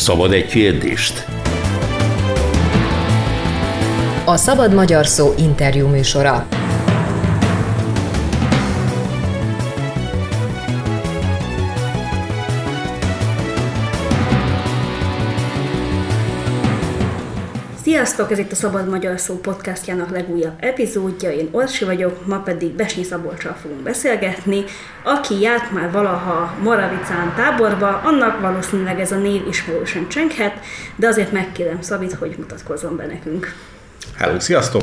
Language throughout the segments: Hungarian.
Szabad egy kérdést? A Szabad Magyar Szó interjú műsora. Sziasztok, ez itt a Szabad Magyar Szó podcastjának legújabb epizódja, én Orsi vagyok, ma pedig Besnyi Szabolcsal fogunk beszélgetni, aki járt már valaha Moravicán táborba, annak valószínűleg ez a név ismerősen csenghet, de azért megkérem Szabit, hogy mutatkozzon be nekünk. Hello, sziasztok!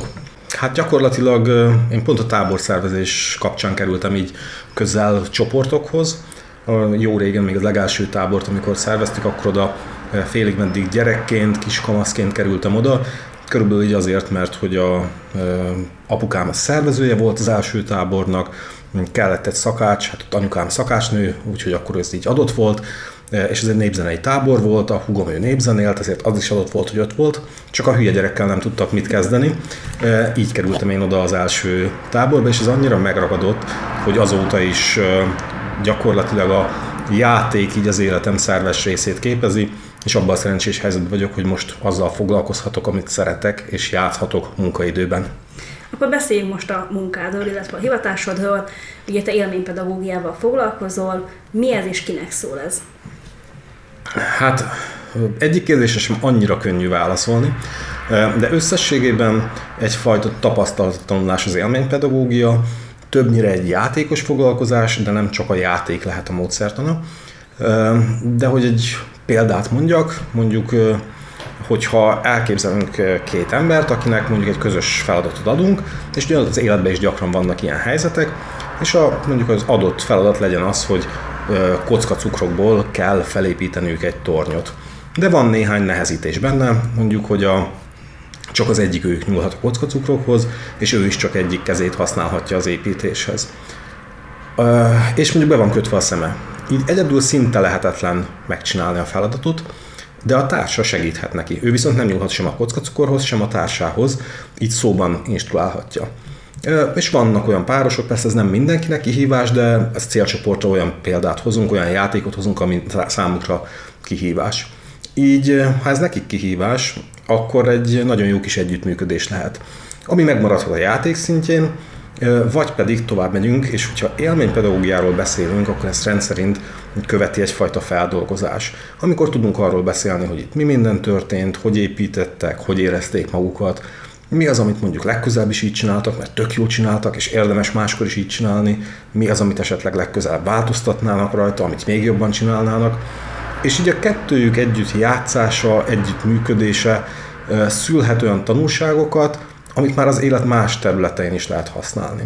Hát gyakorlatilag én pont a táborszervezés kapcsán kerültem így közel csoportokhoz. Jó régen, még az legelső tábort, amikor szerveztük, akkor oda félig meddig gyerekként, kiskamaszként kerültem oda, körülbelül így azért, mert hogy a apukám a szervezője volt az első tábornak, kellett egy szakács, hát ott anyukám szakácsnő, úgyhogy akkor ez így adott volt, és ez egy népzenei tábor volt, a hugom ő népzenélt, ezért az is adott volt, hogy ott volt, csak a hülye gyerekkel nem tudtak mit kezdeni. Így kerültem én oda az első táborba, és ez annyira megragadott, hogy azóta is gyakorlatilag a játék így az életem szerves részét képezi, és abban a szerencsés helyzetben vagyok, hogy most azzal foglalkozhatok, amit szeretek, és játszhatok munkaidőben. Akkor beszéljünk most a munkádról, illetve a hivatásodról. Ugye te élménypedagógiával foglalkozol. Mi ez és kinek szól ez? Hát egyik kérdésre sem annyira könnyű válaszolni, de összességében egyfajta tapasztalattanulás az élménypedagógia, többnyire egy játékos foglalkozás, de nem csak a játék lehet a módszertana. De hogy egy példát mondjak, mondjuk hogyha elképzelünk két embert, akinek mondjuk egy közös feladatot adunk, és az életben is gyakran vannak ilyen helyzetek, és a, mondjuk az adott feladat legyen az, hogy kocka cukrokból kell felépíteniük egy tornyot. De van néhány nehezítés benne, mondjuk, hogy a, csak az egyik ők nyúlhat a kockacukrokhoz, és ő is csak egyik kezét használhatja az építéshez. És mondjuk be van kötve a szeme. Így egyedül szinte lehetetlen megcsinálni a feladatot, de a társa segíthet neki. Ő viszont nem nyúlhat sem a kockacukorhoz, sem a társához, így szóban instruálhatja. És vannak olyan párosok, persze ez nem mindenkinek kihívás, de ez célcsoportra olyan példát hozunk, olyan játékot hozunk, ami számukra kihívás. Így, ha ez nekik kihívás, akkor egy nagyon jó kis együttműködés lehet. Ami megmaradhat a játék szintjén, vagy pedig tovább megyünk, és hogyha élménypedagógiáról beszélünk, akkor ezt rendszerint követi egyfajta feldolgozás. Amikor tudunk arról beszélni, hogy itt mi minden történt, hogy építettek, hogy érezték magukat, mi az, amit mondjuk legközelebb is így csináltak, mert tök jól csináltak, és érdemes máskor is így csinálni, mi az, amit esetleg legközelebb változtatnának rajta, amit még jobban csinálnának. És így a kettőjük együtt játszása, együtt működése szülhet olyan tanulságokat, amit már az élet más területein is lehet használni.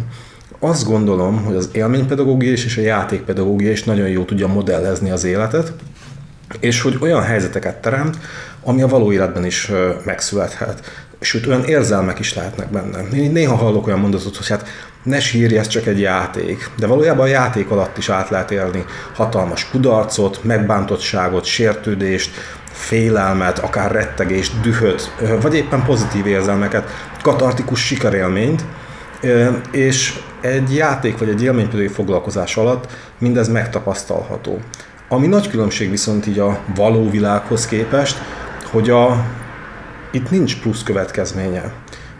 Azt gondolom, hogy az élménypedagógia és a játékpedagógia is nagyon jó tudja modellezni az életet, és hogy olyan helyzeteket teremt, ami a való életben is megszülethet. Sőt, olyan érzelmek is lehetnek benne. Én néha hallok olyan mondatot, hogy hát ne sírj, ez csak egy játék. De valójában a játék alatt is át lehet élni hatalmas kudarcot, megbántottságot, sértődést, félelmet, akár rettegést, dühöt, vagy éppen pozitív érzelmeket, katartikus sikerélményt, és egy játék vagy egy élménypedői foglalkozás alatt mindez megtapasztalható. Ami nagy különbség viszont így a való világhoz képest, hogy a, itt nincs plusz következménye.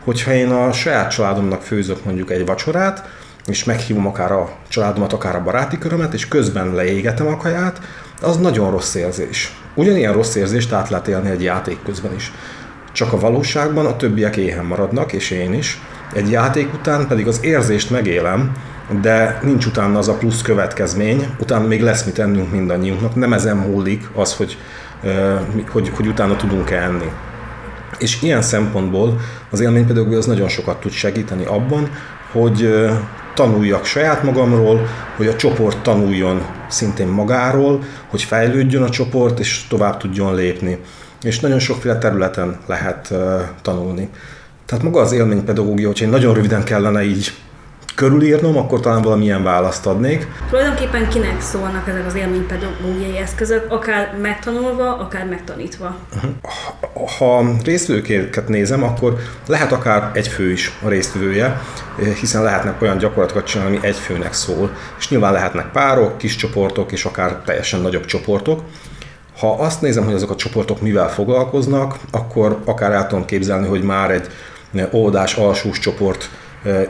Hogyha én a saját családomnak főzök mondjuk egy vacsorát, és meghívom akár a családomat, akár a baráti körömet, és közben leégetem a kaját, az nagyon rossz érzés. Ugyanilyen rossz érzést át lehet élni egy játék közben is. Csak a valóságban a többiek éhen maradnak, és én is. Egy játék után pedig az érzést megélem, de nincs utána az a plusz következmény, utána még lesz mit ennünk mindannyiunknak, nem ezen múlik az, hogy, hogy, hogy utána tudunk-e enni. És ilyen szempontból az élménypedagógia az nagyon sokat tud segíteni abban, hogy tanuljak saját magamról, hogy a csoport tanuljon szintén magáról, hogy fejlődjön a csoport, és tovább tudjon lépni. És nagyon sokféle területen lehet tanulni. Tehát maga az élménypedagógia, hogyha nagyon röviden kellene így körülírnom, akkor talán valamilyen választ adnék. Tulajdonképpen kinek szólnak ezek az élménypedagógiai eszközök, akár megtanulva, akár megtanítva? Ha résztvevőket nézem, akkor lehet akár egy fő is a résztvevője, hiszen lehetnek olyan gyakorlatokat csinálni, ami egy főnek szól. És nyilván lehetnek párok, kis csoportok és akár teljesen nagyobb csoportok. Ha azt nézem, hogy azok a csoportok mivel foglalkoznak, akkor akár el tudom képzelni, hogy már egy oldás alsós csoport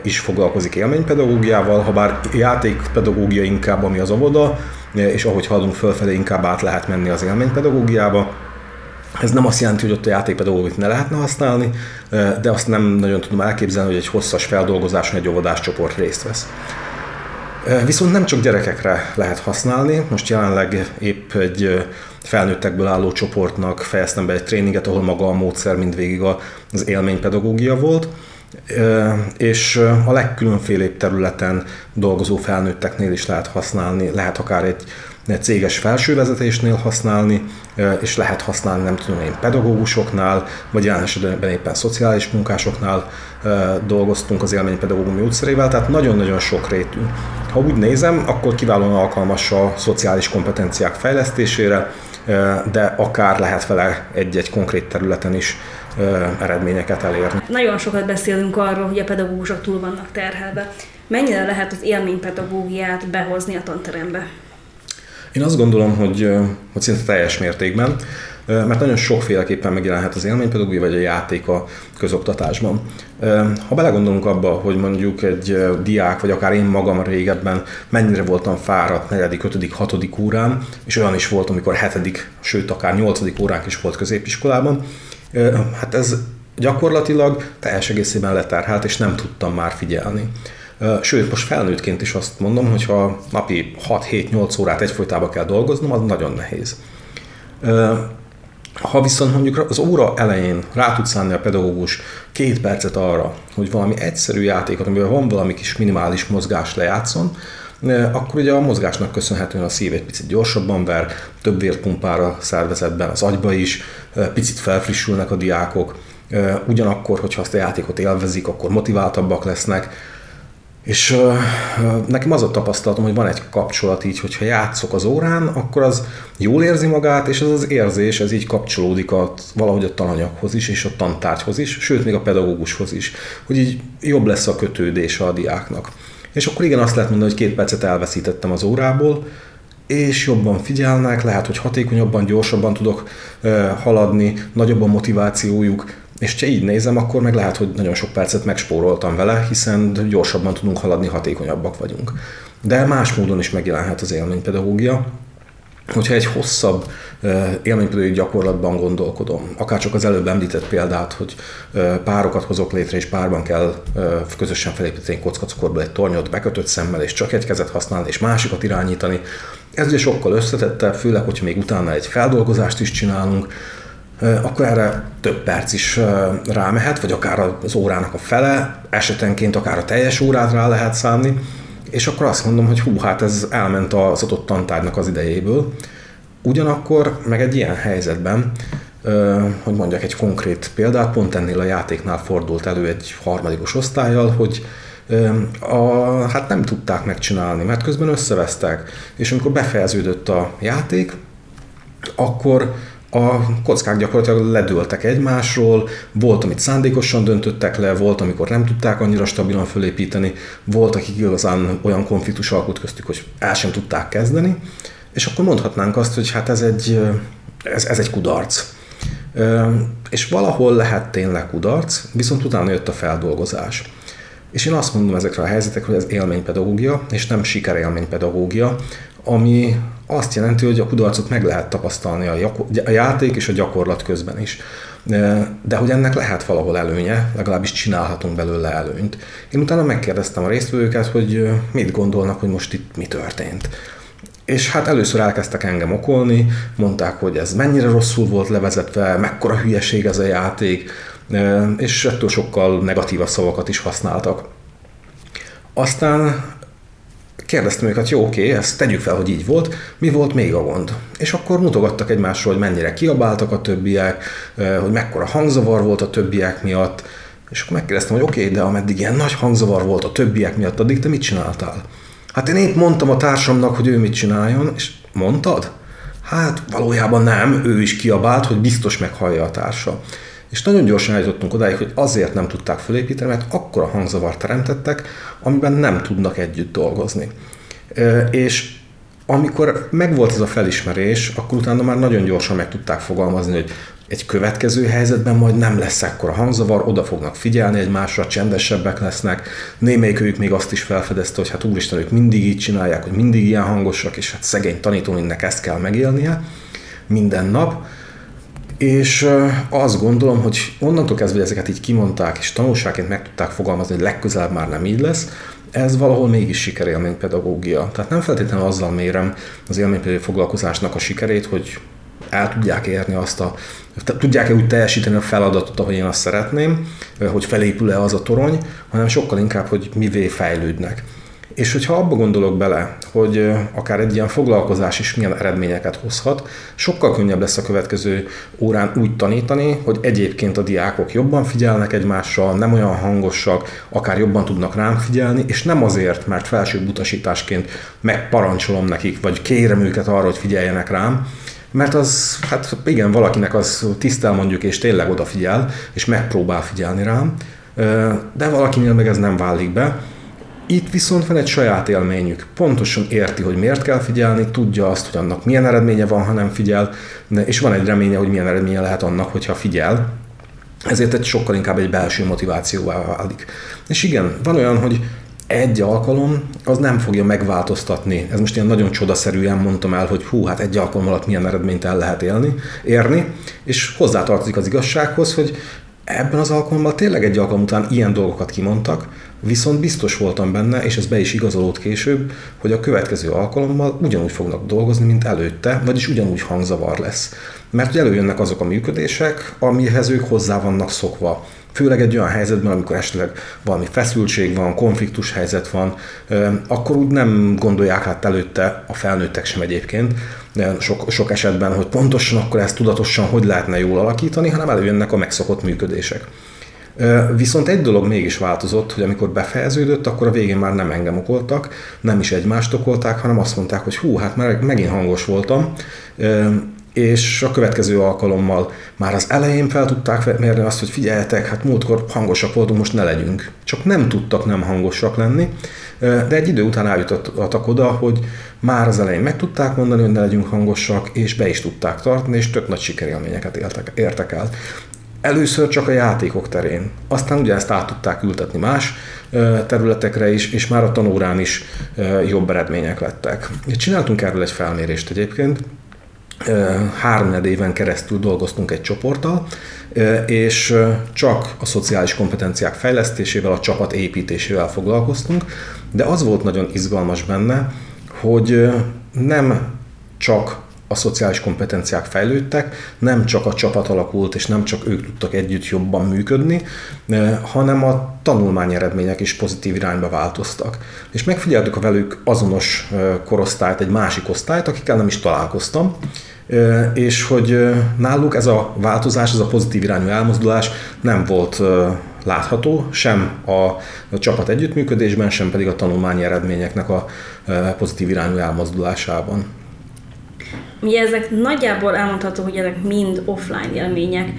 is foglalkozik élménypedagógiával, ha bár játékpedagógia inkább, ami az óvoda, és ahogy haladunk fölfelé, inkább át lehet menni az élménypedagógiába. Ez nem azt jelenti, hogy ott a játékpedagógit ne lehetne használni, de azt nem nagyon tudom elképzelni, hogy egy hosszas feldolgozáson egy óvodás csoport részt vesz. Viszont nem csak gyerekekre lehet használni, most jelenleg épp egy felnőttekből álló csoportnak fejeztem be egy tréninget, ahol maga a módszer mindvégig az élménypedagógia volt, és a legkülönfélébb területen dolgozó felnőtteknél is lehet használni, lehet akár egy céges felsővezetésnél használni, és lehet használni, nem tudom én, pedagógusoknál, vagy jelen esetben éppen szociális munkásoknál dolgoztunk az élménypedagógumi útszerével, tehát nagyon-nagyon sokrétű. Ha úgy nézem, akkor kiválóan alkalmas a szociális kompetenciák fejlesztésére, de akár lehet vele egy-egy konkrét területen is eredményeket elérni. Nagyon sokat beszélünk arról, hogy a pedagógusok túl vannak terhelve. Mennyire lehet az élménypedagógiát behozni a tanterembe? Én azt gondolom, hogy, hogy szinte teljes mértékben, mert nagyon sokféleképpen megjelenhet az élménypedagógia vagy a játék a közoktatásban. Ha belegondolunk abba, hogy mondjuk egy diák, vagy akár én magam régebben mennyire voltam fáradt 4., 5., 6. órán, és olyan is volt, amikor 7., sőt akár 8. óránk is volt középiskolában, hát ez gyakorlatilag teljes egészében leterhelt, és nem tudtam már figyelni. Sőt, most felnőttként is azt mondom, hogy ha napi 6-7-8 órát egyfolytában kell dolgoznom, az nagyon nehéz. Ha viszont mondjuk az óra elején rá tudsz szállni a pedagógus két percet arra, hogy valami egyszerű játékot, amivel van valami kis minimális mozgás lejátszon, akkor ugye a mozgásnak köszönhetően a szív egy picit gyorsabban ver, több vért pumpál a szervezetben, az agyba is, picit felfrissülnek a diákok, ugyanakkor, hogyha azt a játékot élvezik, akkor motiváltabbak lesznek, és nekem az a tapasztalatom, hogy van egy kapcsolat így, hogyha játszok az órán, akkor az jól érzi magát, és ez az érzés, ez így kapcsolódik a, valahogy a tananyaghoz is, és a tantárgyhoz is, sőt, még a pedagógushoz is, hogy így jobb lesz a kötődése a diáknak. És akkor igen, azt lehet mondani, hogy két percet elveszítettem az órából, és jobban figyelnek, lehet, hogy hatékonyabban, gyorsabban tudok haladni, nagyobb a motivációjuk, és ha így nézem, akkor meg lehet, hogy nagyon sok percet megspóroltam vele, hiszen gyorsabban tudunk haladni, hatékonyabbak vagyunk. De más módon is megjelenhet az élménypedagógia. Hogyha egy hosszabb élménypedagógiai gyakorlatban gondolkodom, akár csak az előbb említett példát, hogy párokat hozok létre, és párban kell közösen felépíteni kockacukorból egy tornyot bekötött szemmel, és csak egy kezet használni, és másikat irányítani, ez ugye sokkal összetettebb, főleg, hogyha még utána egy feldolgozást is csinálunk, akkor erre több perc is rámehet, vagy akár az órának a fele, esetenként akár a teljes órát rá lehet számni, és akkor azt mondom, hogy hú, hát ez elment az adott tantárnak az idejéből. Ugyanakkor meg egy ilyen helyzetben, hogy mondjak egy konkrét példát, pont ennél a játéknál fordult elő egy harmadikos osztályjal, hogy a, hát nem tudták megcsinálni, mert közben összevesztek, és amikor befejeződött a játék, akkor a kockák gyakorlatilag ledőltek egymásról, volt, amit szándékosan döntöttek le, volt, amikor nem tudták annyira stabilan fölépíteni, volt, akik igazán olyan konfliktus alkot köztük, hogy el sem tudták kezdeni, és akkor mondhatnánk azt, hogy hát ez egy, ez, ez egy kudarc. És valahol lehet tényleg kudarc, viszont utána jött a feldolgozás. És én azt mondom ezekre a helyzetekre, hogy ez élménypedagógia, és nem sikerélménypedagógia, ami azt jelenti, hogy a kudarcot meg lehet tapasztalni a, játék és a gyakorlat közben is. De hogy ennek lehet valahol előnye, legalábbis csinálhatunk belőle előnyt. Én utána megkérdeztem a résztvevőket, hogy mit gondolnak, hogy most itt mi történt. És hát először elkezdtek engem okolni, mondták, hogy ez mennyire rosszul volt levezetve, mekkora hülyeség ez a játék, és ettől sokkal negatívabb szavakat is használtak. Aztán kérdeztem őket, jó, oké, ezt tegyük fel, hogy így volt, mi volt még a gond? És akkor mutogattak egymásról, hogy mennyire kiabáltak a többiek, hogy mekkora hangzavar volt a többiek miatt, és akkor megkérdeztem, hogy oké, de ameddig ilyen nagy hangzavar volt a többiek miatt, addig te mit csináltál? Hát én épp mondtam a társamnak, hogy ő mit csináljon, és mondtad? Hát valójában nem, ő is kiabált, hogy biztos meghallja a társa. És nagyon gyorsan eljutottunk odáig, hogy azért nem tudták felépíteni, mert akkora hangzavart teremtettek, amiben nem tudnak együtt dolgozni. És amikor megvolt ez a felismerés, akkor utána már nagyon gyorsan meg tudták fogalmazni, hogy egy következő helyzetben majd nem lesz ekkora hangzavar, oda fognak figyelni egymásra, csendesebbek lesznek. Némelyikőjük még azt is felfedezte, hogy hát úristen, ők mindig így csinálják, hogy mindig ilyen hangosak, és hát szegény tanítónőnek ezt kell megélnie minden nap. És azt gondolom, hogy onnantól kezdve, hogy ezeket így kimondták, és tanulságként meg tudták fogalmazni, hogy legközelebb már nem így lesz, ez valahol mégis sikerélmény pedagógia. Tehát nem feltétlenül azzal mérem az élménypedagógiai foglalkozásnak a sikerét, hogy el tudják érni azt a, tudják-e úgy teljesíteni a feladatot, ahogy én azt szeretném, hogy felépül-e az a torony, hanem sokkal inkább, hogy mivé fejlődnek. És hogyha abba gondolok bele, hogy akár egy ilyen foglalkozás is milyen eredményeket hozhat, sokkal könnyebb lesz a következő órán úgy tanítani, hogy egyébként a diákok jobban figyelnek egymásra, nem olyan hangosak, akár jobban tudnak rám figyelni, és nem azért, mert felső utasításként megparancsolom nekik, vagy kérem őket arra, hogy figyeljenek rám, mert az, hát igen, valakinek az tisztel mondjuk, és tényleg odafigyel, és megpróbál figyelni rám, de valakinél meg ez nem válik be, itt viszont van egy saját élményük. Pontosan érti, hogy miért kell figyelni, tudja azt, hogy annak milyen eredménye van, ha nem figyel, és van egy reménye, hogy milyen eredménye lehet annak, hogyha figyel. Ezért egy sokkal inkább egy belső motivációvá válik. És igen, van olyan, hogy egy alkalom az nem fogja megváltoztatni. Ez most ilyen nagyon csodaszerűen mondtam el, hogy hú, hát egy alkalom alatt milyen eredményt el lehet élni, érni, és hozzátartozik az igazsághoz, hogy ebben az alkalommal tényleg egy alkalom után ilyen dolgokat kimondtak, Viszont biztos voltam benne, és ez be is igazolódott később, hogy a következő alkalommal ugyanúgy fognak dolgozni, mint előtte, vagyis ugyanúgy hangzavar lesz. Mert hogy előjönnek azok a működések, amihez ők hozzá vannak szokva. Főleg egy olyan helyzetben, amikor esetleg valami feszültség van, konfliktus helyzet van, akkor úgy nem gondolják át előtte, a felnőttek sem egyébként, sok, sok esetben, hogy pontosan akkor ezt tudatosan hogy lehetne jól alakítani, hanem előjönnek a megszokott működések. Viszont egy dolog mégis változott, hogy amikor befejeződött, akkor a végén már nem engem okoltak, nem is egymást okolták, hanem azt mondták, hogy hú, hát már megint hangos voltam, és a következő alkalommal már az elején fel tudták mérni azt, hogy figyeljetek, hát múltkor hangosak voltunk, most ne legyünk. Csak nem tudtak nem hangosak lenni, de egy idő után eljutottak oda, hogy már az elején meg tudták mondani, hogy ne legyünk hangosak, és be is tudták tartani, és tök nagy sikerélményeket éltek, értek el. Először csak a játékok terén, aztán ugye ezt át tudták ültetni más területekre is, és már a tanórán is jobb eredmények lettek. Csináltunk erről egy felmérést egyébként, három éven keresztül dolgoztunk egy csoporttal, és csak a szociális kompetenciák fejlesztésével, a csapat építésével foglalkoztunk, de az volt nagyon izgalmas benne, hogy nem csak a szociális kompetenciák fejlődtek, nem csak a csapat alakult, és nem csak ők tudtak együtt jobban működni, eh, hanem a tanulmány eredmények is pozitív irányba változtak. És megfigyeltük a velük azonos eh, korosztályt, egy másik osztályt, akikkel nem is találkoztam, eh, és hogy náluk ez a változás, ez a pozitív irányú elmozdulás nem volt látható, sem a csapat együttműködésben, sem pedig a tanulmányi eredményeknek a pozitív irányú elmozdulásában. Ugye ezek nagyjából elmondható, hogy ezek mind offline élmények.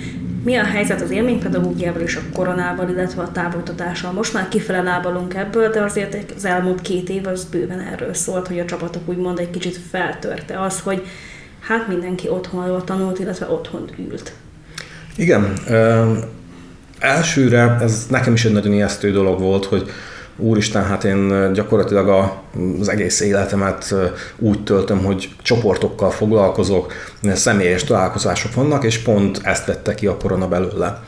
Mi a helyzet az élménypedagógiával és a koronával, illetve a távolítatással? Most már kifele lábalunk ebből, de azért az elmúlt két év az bőven erről szólt, hogy a csapatok úgymond egy kicsit feltörte az, hogy hát mindenki otthonról tanult, illetve otthon ült. Igen. Ö, elsőre ez nekem is egy nagyon ijesztő dolog volt, hogy úristen, hát én gyakorlatilag a, az egész életemet úgy töltöm, hogy csoportokkal foglalkozok, személyes találkozások vannak, és pont ezt vette ki a korona belőle.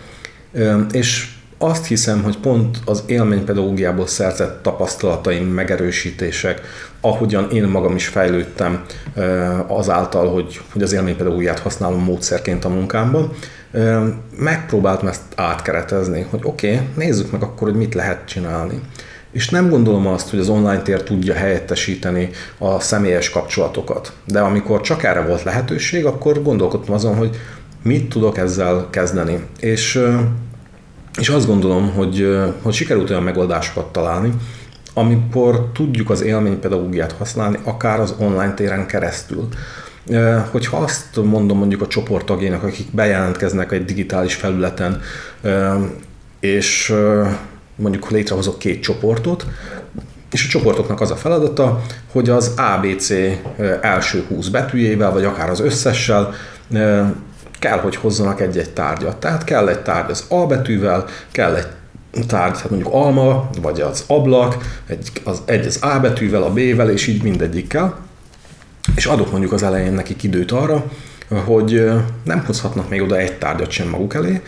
És azt hiszem, hogy pont az élménypedagógiából szerzett tapasztalataim, megerősítések, ahogyan én magam is fejlődtem azáltal, hogy, hogy az élménypedagógiát használom módszerként a munkámban, megpróbáltam ezt átkeretezni, hogy oké, okay, nézzük meg akkor, hogy mit lehet csinálni. És nem gondolom azt, hogy az online tér tudja helyettesíteni a személyes kapcsolatokat. De amikor csak erre volt lehetőség, akkor gondolkodtam azon, hogy mit tudok ezzel kezdeni. És, és azt gondolom, hogy, hogy sikerült olyan megoldásokat találni, amikor tudjuk az élménypedagógiát használni, akár az online téren keresztül. Hogyha azt mondom mondjuk a csoporttagjának, akik bejelentkeznek egy digitális felületen, és mondjuk létrehozok két csoportot, és a csoportoknak az a feladata, hogy az ABC első 20 betűjével, vagy akár az összessel kell, hogy hozzanak egy-egy tárgyat. Tehát kell egy tárgy az A betűvel, kell egy tárgy, hát mondjuk alma, vagy az ablak, egy az, egy az A betűvel, a B-vel, és így mindegyikkel. És adok mondjuk az elején nekik időt arra, hogy nem hozhatnak még oda egy tárgyat sem maguk elé,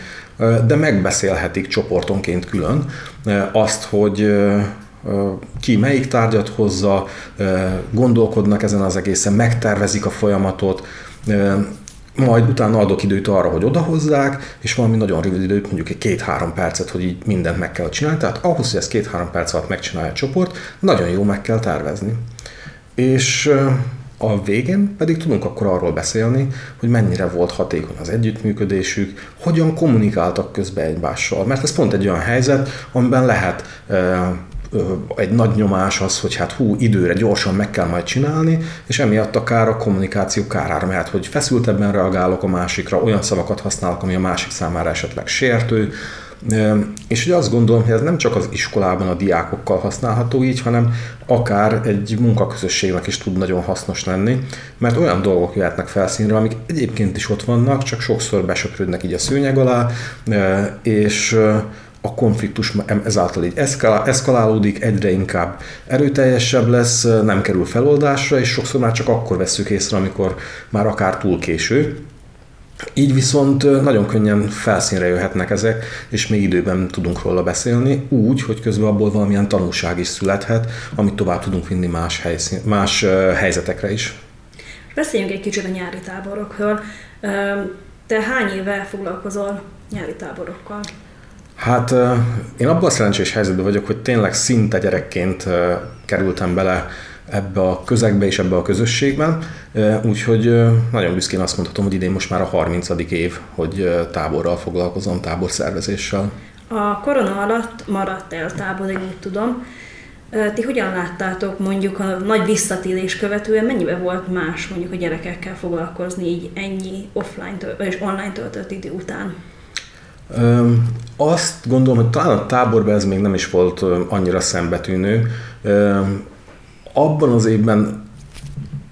de megbeszélhetik csoportonként külön azt, hogy ki melyik tárgyat hozza, gondolkodnak ezen az egészen, megtervezik a folyamatot, majd utána adok időt arra, hogy odahozzák, és valami nagyon rövid időt, mondjuk egy két-három percet, hogy így mindent meg kell csinálni. Tehát ahhoz, hogy ezt két-három perc alatt megcsinálja a csoport, nagyon jó meg kell tervezni. És a végén pedig tudunk akkor arról beszélni, hogy mennyire volt hatékony az együttműködésük, hogyan kommunikáltak közben egymással. Mert ez pont egy olyan helyzet, amiben lehet egy nagy nyomás az, hogy hát hú, időre gyorsan meg kell majd csinálni, és emiatt akár a kommunikáció kárára mehet, hogy feszültebben reagálok a másikra, olyan szavakat használok, ami a másik számára esetleg sértő, és ugye azt gondolom, hogy ez nem csak az iskolában a diákokkal használható így, hanem akár egy munkaközösségnek is tud nagyon hasznos lenni, mert olyan dolgok jöhetnek felszínre, amik egyébként is ott vannak, csak sokszor besöprődnek így a szőnyeg alá, és a konfliktus ezáltal így eszkalálódik, egyre inkább erőteljesebb lesz, nem kerül feloldásra, és sokszor már csak akkor veszük észre, amikor már akár túl késő. Így viszont nagyon könnyen felszínre jöhetnek ezek, és még időben tudunk róla beszélni, úgy, hogy közben abból valamilyen tanulság is születhet, amit tovább tudunk vinni más, helyszín, más helyzetekre is. Beszéljünk egy kicsit a nyári táborokról. Te hány éve foglalkozol nyári táborokkal? Hát én abban a szerencsés helyzetben vagyok, hogy tényleg szinte gyerekként kerültem bele ebbe a közegbe és ebbe a közösségben, úgyhogy nagyon büszkén azt mondhatom, hogy idén most már a 30. év, hogy táborral foglalkozom, táborszervezéssel. A korona alatt maradt el tábor, én úgy tudom. Ti hogyan láttátok mondjuk a nagy visszatérés követően, mennyibe volt más mondjuk a gyerekekkel foglalkozni így ennyi offline és online töltött idő után? Azt gondolom, hogy talán a táborban ez még nem is volt annyira szembetűnő. Abban az évben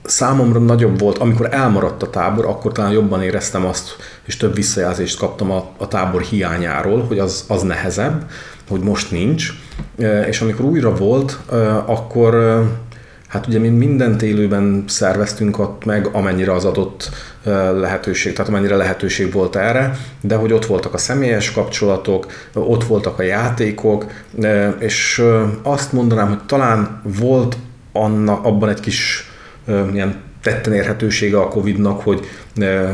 számomra nagyobb volt, amikor elmaradt a tábor, akkor talán jobban éreztem azt, és több visszajelzést kaptam a, a tábor hiányáról, hogy az, az nehezebb, hogy most nincs. És amikor újra volt, akkor Hát ugye mi mindent élőben szerveztünk ott meg, amennyire az adott lehetőség, tehát amennyire lehetőség volt erre, de hogy ott voltak a személyes kapcsolatok, ott voltak a játékok, és azt mondanám, hogy talán volt anna, abban egy kis ilyen tetten érhetősége a Covid-nak, hogy,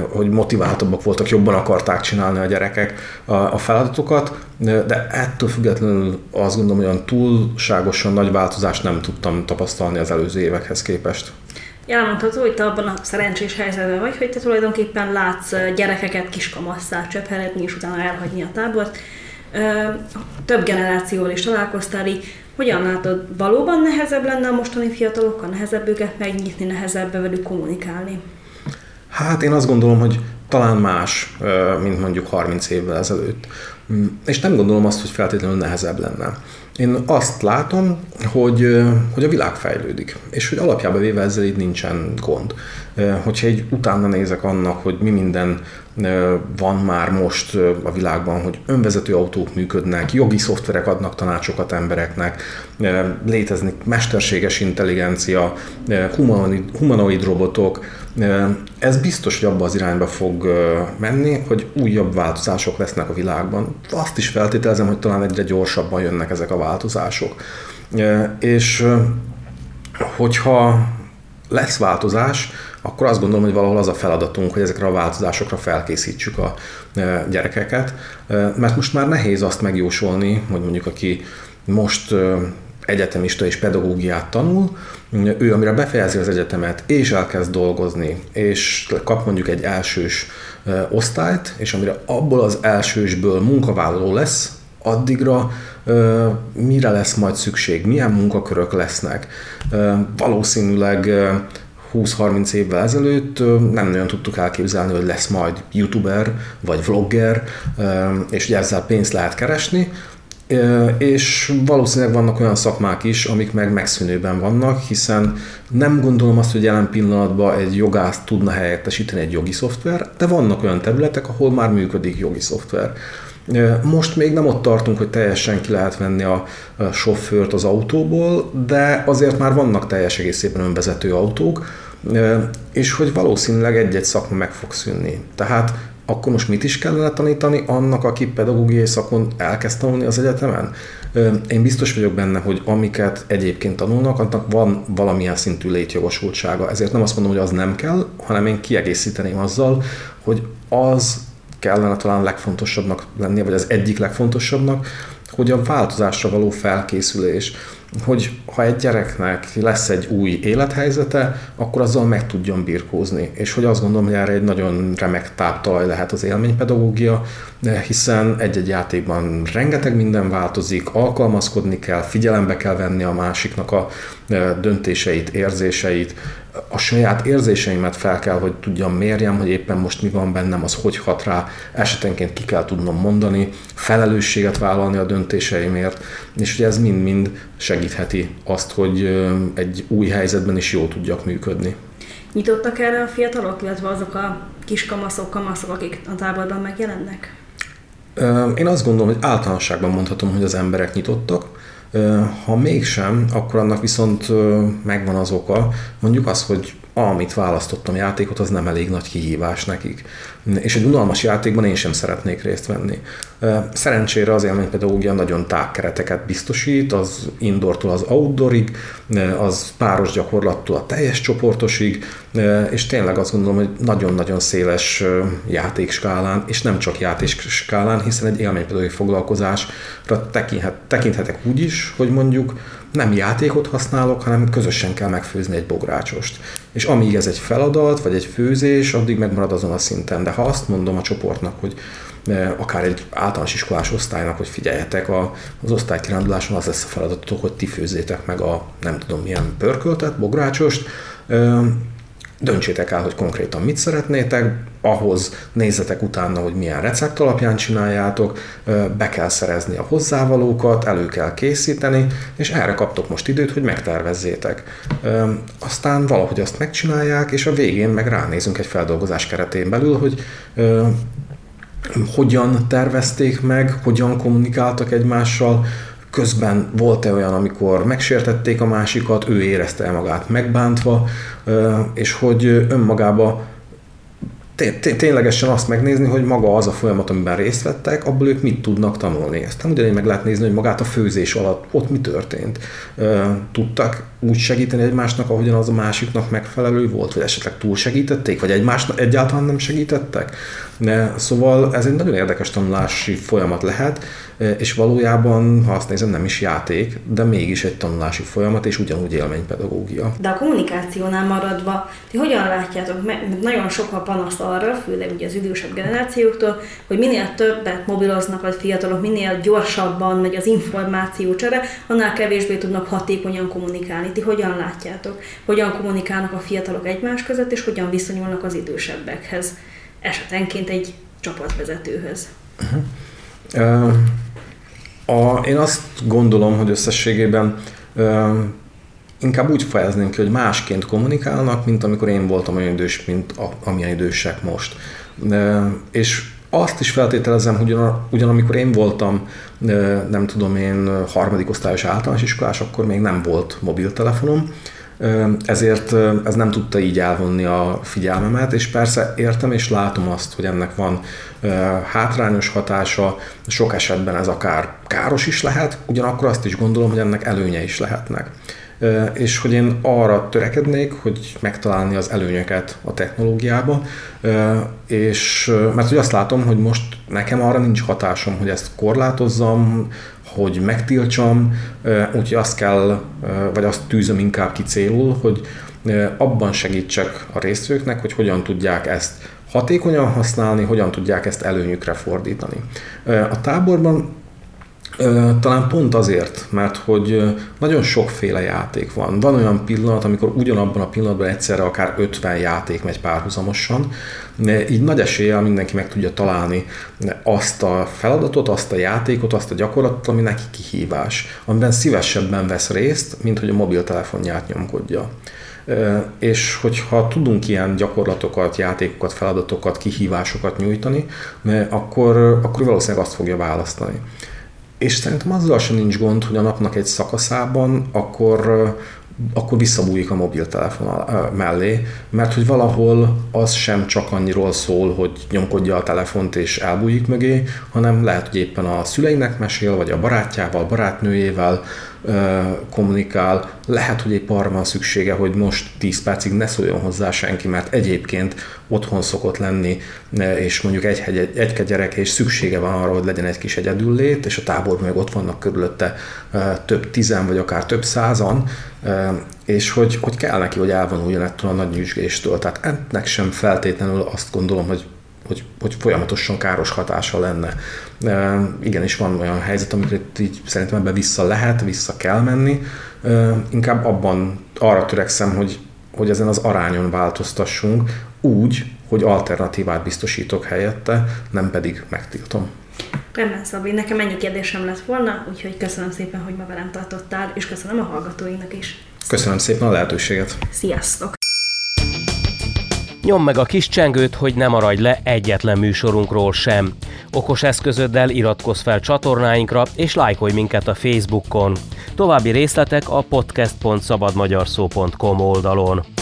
hogy motiváltabbak voltak, jobban akarták csinálni a gyerekek a, a feladatokat, de ettől függetlenül azt gondolom, hogy olyan túlságosan nagy változást nem tudtam tapasztalni az előző évekhez képest. Elmondható, hogy te abban a szerencsés helyzetben vagy, hogy te tulajdonképpen látsz gyerekeket kiskamasszá csöpheredni, és utána elhagyni a tábort. Több generációval is találkoztál, így hogyan látod, valóban nehezebb lenne a mostani fiatalokkal, nehezebb őket megnyitni, nehezebb velük kommunikálni? Hát én azt gondolom, hogy talán más, mint mondjuk 30 évvel ezelőtt. Mm, és nem gondolom azt, hogy feltétlenül nehezebb lenne. Én azt látom, hogy, hogy a világ fejlődik, és hogy alapjában véve ezzel így nincsen gond. Hogyha egy utána nézek annak, hogy mi minden van már most a világban, hogy önvezető autók működnek, jogi szoftverek adnak tanácsokat embereknek, léteznek mesterséges intelligencia, humanoid, humanoid robotok, ez biztos, hogy abba az irányba fog menni, hogy újabb változások lesznek a világban. Azt is feltételezem, hogy talán egyre gyorsabban jönnek ezek a változások. És hogyha lesz változás, akkor azt gondolom, hogy valahol az a feladatunk, hogy ezekre a változásokra felkészítsük a gyerekeket, mert most már nehéz azt megjósolni, hogy mondjuk aki most egyetemista és pedagógiát tanul, ő amire befejezi az egyetemet, és elkezd dolgozni, és kap mondjuk egy elsős osztályt, és amire abból az elsősből munkavállaló lesz, addigra mire lesz majd szükség, milyen munkakörök lesznek. Valószínűleg 20-30 évvel ezelőtt nem nagyon tudtuk elképzelni, hogy lesz majd youtuber vagy vlogger, és ugye ezzel pénzt lehet keresni, és valószínűleg vannak olyan szakmák is, amik meg megszűnőben vannak, hiszen nem gondolom azt, hogy jelen pillanatban egy jogász tudna helyettesíteni egy jogi szoftver, de vannak olyan területek, ahol már működik jogi szoftver. Most még nem ott tartunk, hogy teljesen ki lehet venni a sofőrt az autóból, de azért már vannak teljes egészében önvezető autók, és hogy valószínűleg egy-egy szakma meg fog szűnni. Tehát akkor most mit is kellene tanítani annak, aki pedagógiai szakon elkezd tanulni az egyetemen? Én biztos vagyok benne, hogy amiket egyébként tanulnak, annak van valamilyen szintű létjogosultsága. Ezért nem azt mondom, hogy az nem kell, hanem én kiegészíteném azzal, hogy az kellene talán legfontosabbnak lennie, vagy az egyik legfontosabbnak, hogy a változásra való felkészülés, hogy ha egy gyereknek lesz egy új élethelyzete, akkor azzal meg tudjon birkózni. És hogy azt gondolom, hogy erre egy nagyon remek táptalaj lehet az élménypedagógia, hiszen egy-egy játékban rengeteg minden változik, alkalmazkodni kell, figyelembe kell venni a másiknak a döntéseit, érzéseit, a saját érzéseimet fel kell, hogy tudjam mérjem, hogy éppen most mi van bennem, az hogy hat rá, esetenként ki kell tudnom mondani, felelősséget vállalni a döntéseimért, és ugye ez mind-mind segítheti azt, hogy egy új helyzetben is jól tudjak működni. Nyitottak erre a fiatalok, illetve azok a kis kamaszok, kamaszok, akik a táborban megjelennek? Én azt gondolom, hogy általánosságban mondhatom, hogy az emberek nyitottak. Ha mégsem, akkor annak viszont megvan az oka, mondjuk az, hogy amit választottam játékot, az nem elég nagy kihívás nekik. És egy unalmas játékban én sem szeretnék részt venni. Szerencsére az élménypedagógia nagyon tág kereteket biztosít, az indoortól az outdoorig, az páros gyakorlattól a teljes csoportosig, és tényleg azt gondolom, hogy nagyon-nagyon széles játékskálán, és nem csak játékskálán, hiszen egy élménypedagógiai foglalkozásra tekinthetek úgy is, hogy mondjuk nem játékot használok, hanem közösen kell megfőzni egy bográcsost. És amíg ez egy feladat, vagy egy főzés, addig megmarad azon a szinten. De ha azt mondom a csoportnak, hogy e, akár egy általános iskolás osztálynak, hogy figyeljetek, az osztálykiránduláson az lesz a feladatok, hogy ti főzétek meg a nem tudom milyen pörköltet, bográcsost, döntsétek el, hogy konkrétan mit szeretnétek, ahhoz nézzetek utána, hogy milyen recept alapján csináljátok, be kell szerezni a hozzávalókat, elő kell készíteni, és erre kaptok most időt, hogy megtervezzétek. Aztán valahogy azt megcsinálják, és a végén meg ránézünk egy feldolgozás keretén belül, hogy hogyan tervezték meg, hogyan kommunikáltak egymással, közben volt-e olyan, amikor megsértették a másikat, ő érezte magát megbántva, és hogy önmagába ténylegesen azt megnézni, hogy maga az a folyamat, amiben részt vettek, abból ők mit tudnak tanulni. Aztán ugyanígy meg lehet nézni, hogy magát a főzés alatt ott mi történt. Tudtak úgy segíteni egymásnak, ahogyan az a másiknak megfelelő volt, vagy esetleg túl segítették, vagy egymásnak egyáltalán nem segítettek. De, szóval ez egy nagyon érdekes tanulási folyamat lehet, és valójában, ha azt nézem, nem is játék, de mégis egy tanulási folyamat, és ugyanúgy élménypedagógia. De a kommunikációnál maradva, ti hogyan látjátok, mert nagyon sok a panasz arra, főleg ugye az idősebb generációktól, hogy minél többet mobiloznak a fiatalok, minél gyorsabban megy az információcsere, annál kevésbé tudnak hatékonyan kommunikálni. Ti hogyan látjátok? Hogyan kommunikálnak a fiatalok egymás között, és hogyan viszonyulnak az idősebbekhez? Esetenként egy csapatvezetőhöz. Uh-huh. Uh, a, én azt gondolom, hogy összességében uh, inkább úgy fejezném ki, hogy másként kommunikálnak, mint amikor én voltam olyan idős, mint a, amilyen idősek most. Uh, és azt is feltételezem, hogy ugyan, ugyan amikor én voltam, nem tudom én, harmadik osztályos általános iskolás, akkor még nem volt mobiltelefonom, ezért ez nem tudta így elvonni a figyelmemet, és persze értem és látom azt, hogy ennek van hátrányos hatása, sok esetben ez akár káros is lehet, ugyanakkor azt is gondolom, hogy ennek előnye is lehetnek. És hogy én arra törekednék, hogy megtalálni az előnyöket a technológiába, és mert hogy azt látom, hogy most nekem arra nincs hatásom, hogy ezt korlátozzam, hogy megtiltsam, úgyhogy azt kell, vagy azt tűzöm inkább ki célul, hogy abban segítsek a résztvevőknek, hogy hogyan tudják ezt hatékonyan használni, hogyan tudják ezt előnyükre fordítani. A táborban Talán pont azért, mert hogy nagyon sokféle játék van. Van olyan pillanat, amikor ugyanabban a pillanatban egyszerre akár 50 játék megy párhuzamosan, így nagy eséllyel mindenki meg tudja találni azt a feladatot, azt a játékot, azt a gyakorlatot, ami neki kihívás, amiben szívesebben vesz részt, mint hogy a mobiltelefonját nyomkodja. És hogyha tudunk ilyen gyakorlatokat, játékokat, feladatokat, kihívásokat nyújtani, akkor, akkor valószínűleg azt fogja választani. És szerintem azzal sem nincs gond, hogy a napnak egy szakaszában akkor akkor visszabújik a mobiltelefon mellé, mert hogy valahol az sem csak annyiról szól, hogy nyomkodja a telefont és elbújik mögé, hanem lehet, hogy éppen a szüleinek mesél, vagy a barátjával, barátnőjével, kommunikál, lehet, hogy épp arra van szüksége, hogy most 10 percig ne szóljon hozzá senki, mert egyébként otthon szokott lenni, és mondjuk egy, egy, egy gyerek, és szüksége van arra, hogy legyen egy kis egyedüllét, és a táborban meg ott vannak körülötte több tizen, vagy akár több százan, és hogy, hogy kell neki, hogy elvonuljon ettől a nagy nyüzsgéstől. Tehát ennek sem feltétlenül azt gondolom, hogy hogy, hogy folyamatosan káros hatása lenne. E, igenis van olyan helyzet, amikor így szerintem ebbe vissza lehet, vissza kell menni. E, inkább abban arra törekszem, hogy, hogy ezen az arányon változtassunk úgy, hogy alternatívát biztosítok helyette, nem pedig megtiltom. Rendben, Szabi, nekem ennyi kérdésem lett volna, úgyhogy köszönöm szépen, hogy ma velem tartottál, és köszönöm a hallgatóinak is. Köszönöm szépen a lehetőséget. Sziasztok! Nyom meg a kis csengőt, hogy ne maradj le egyetlen műsorunkról sem. Okos eszközöddel iratkozz fel csatornáinkra, és lájkolj minket a Facebookon. További részletek a podcast.szabadmagyarszó.com oldalon.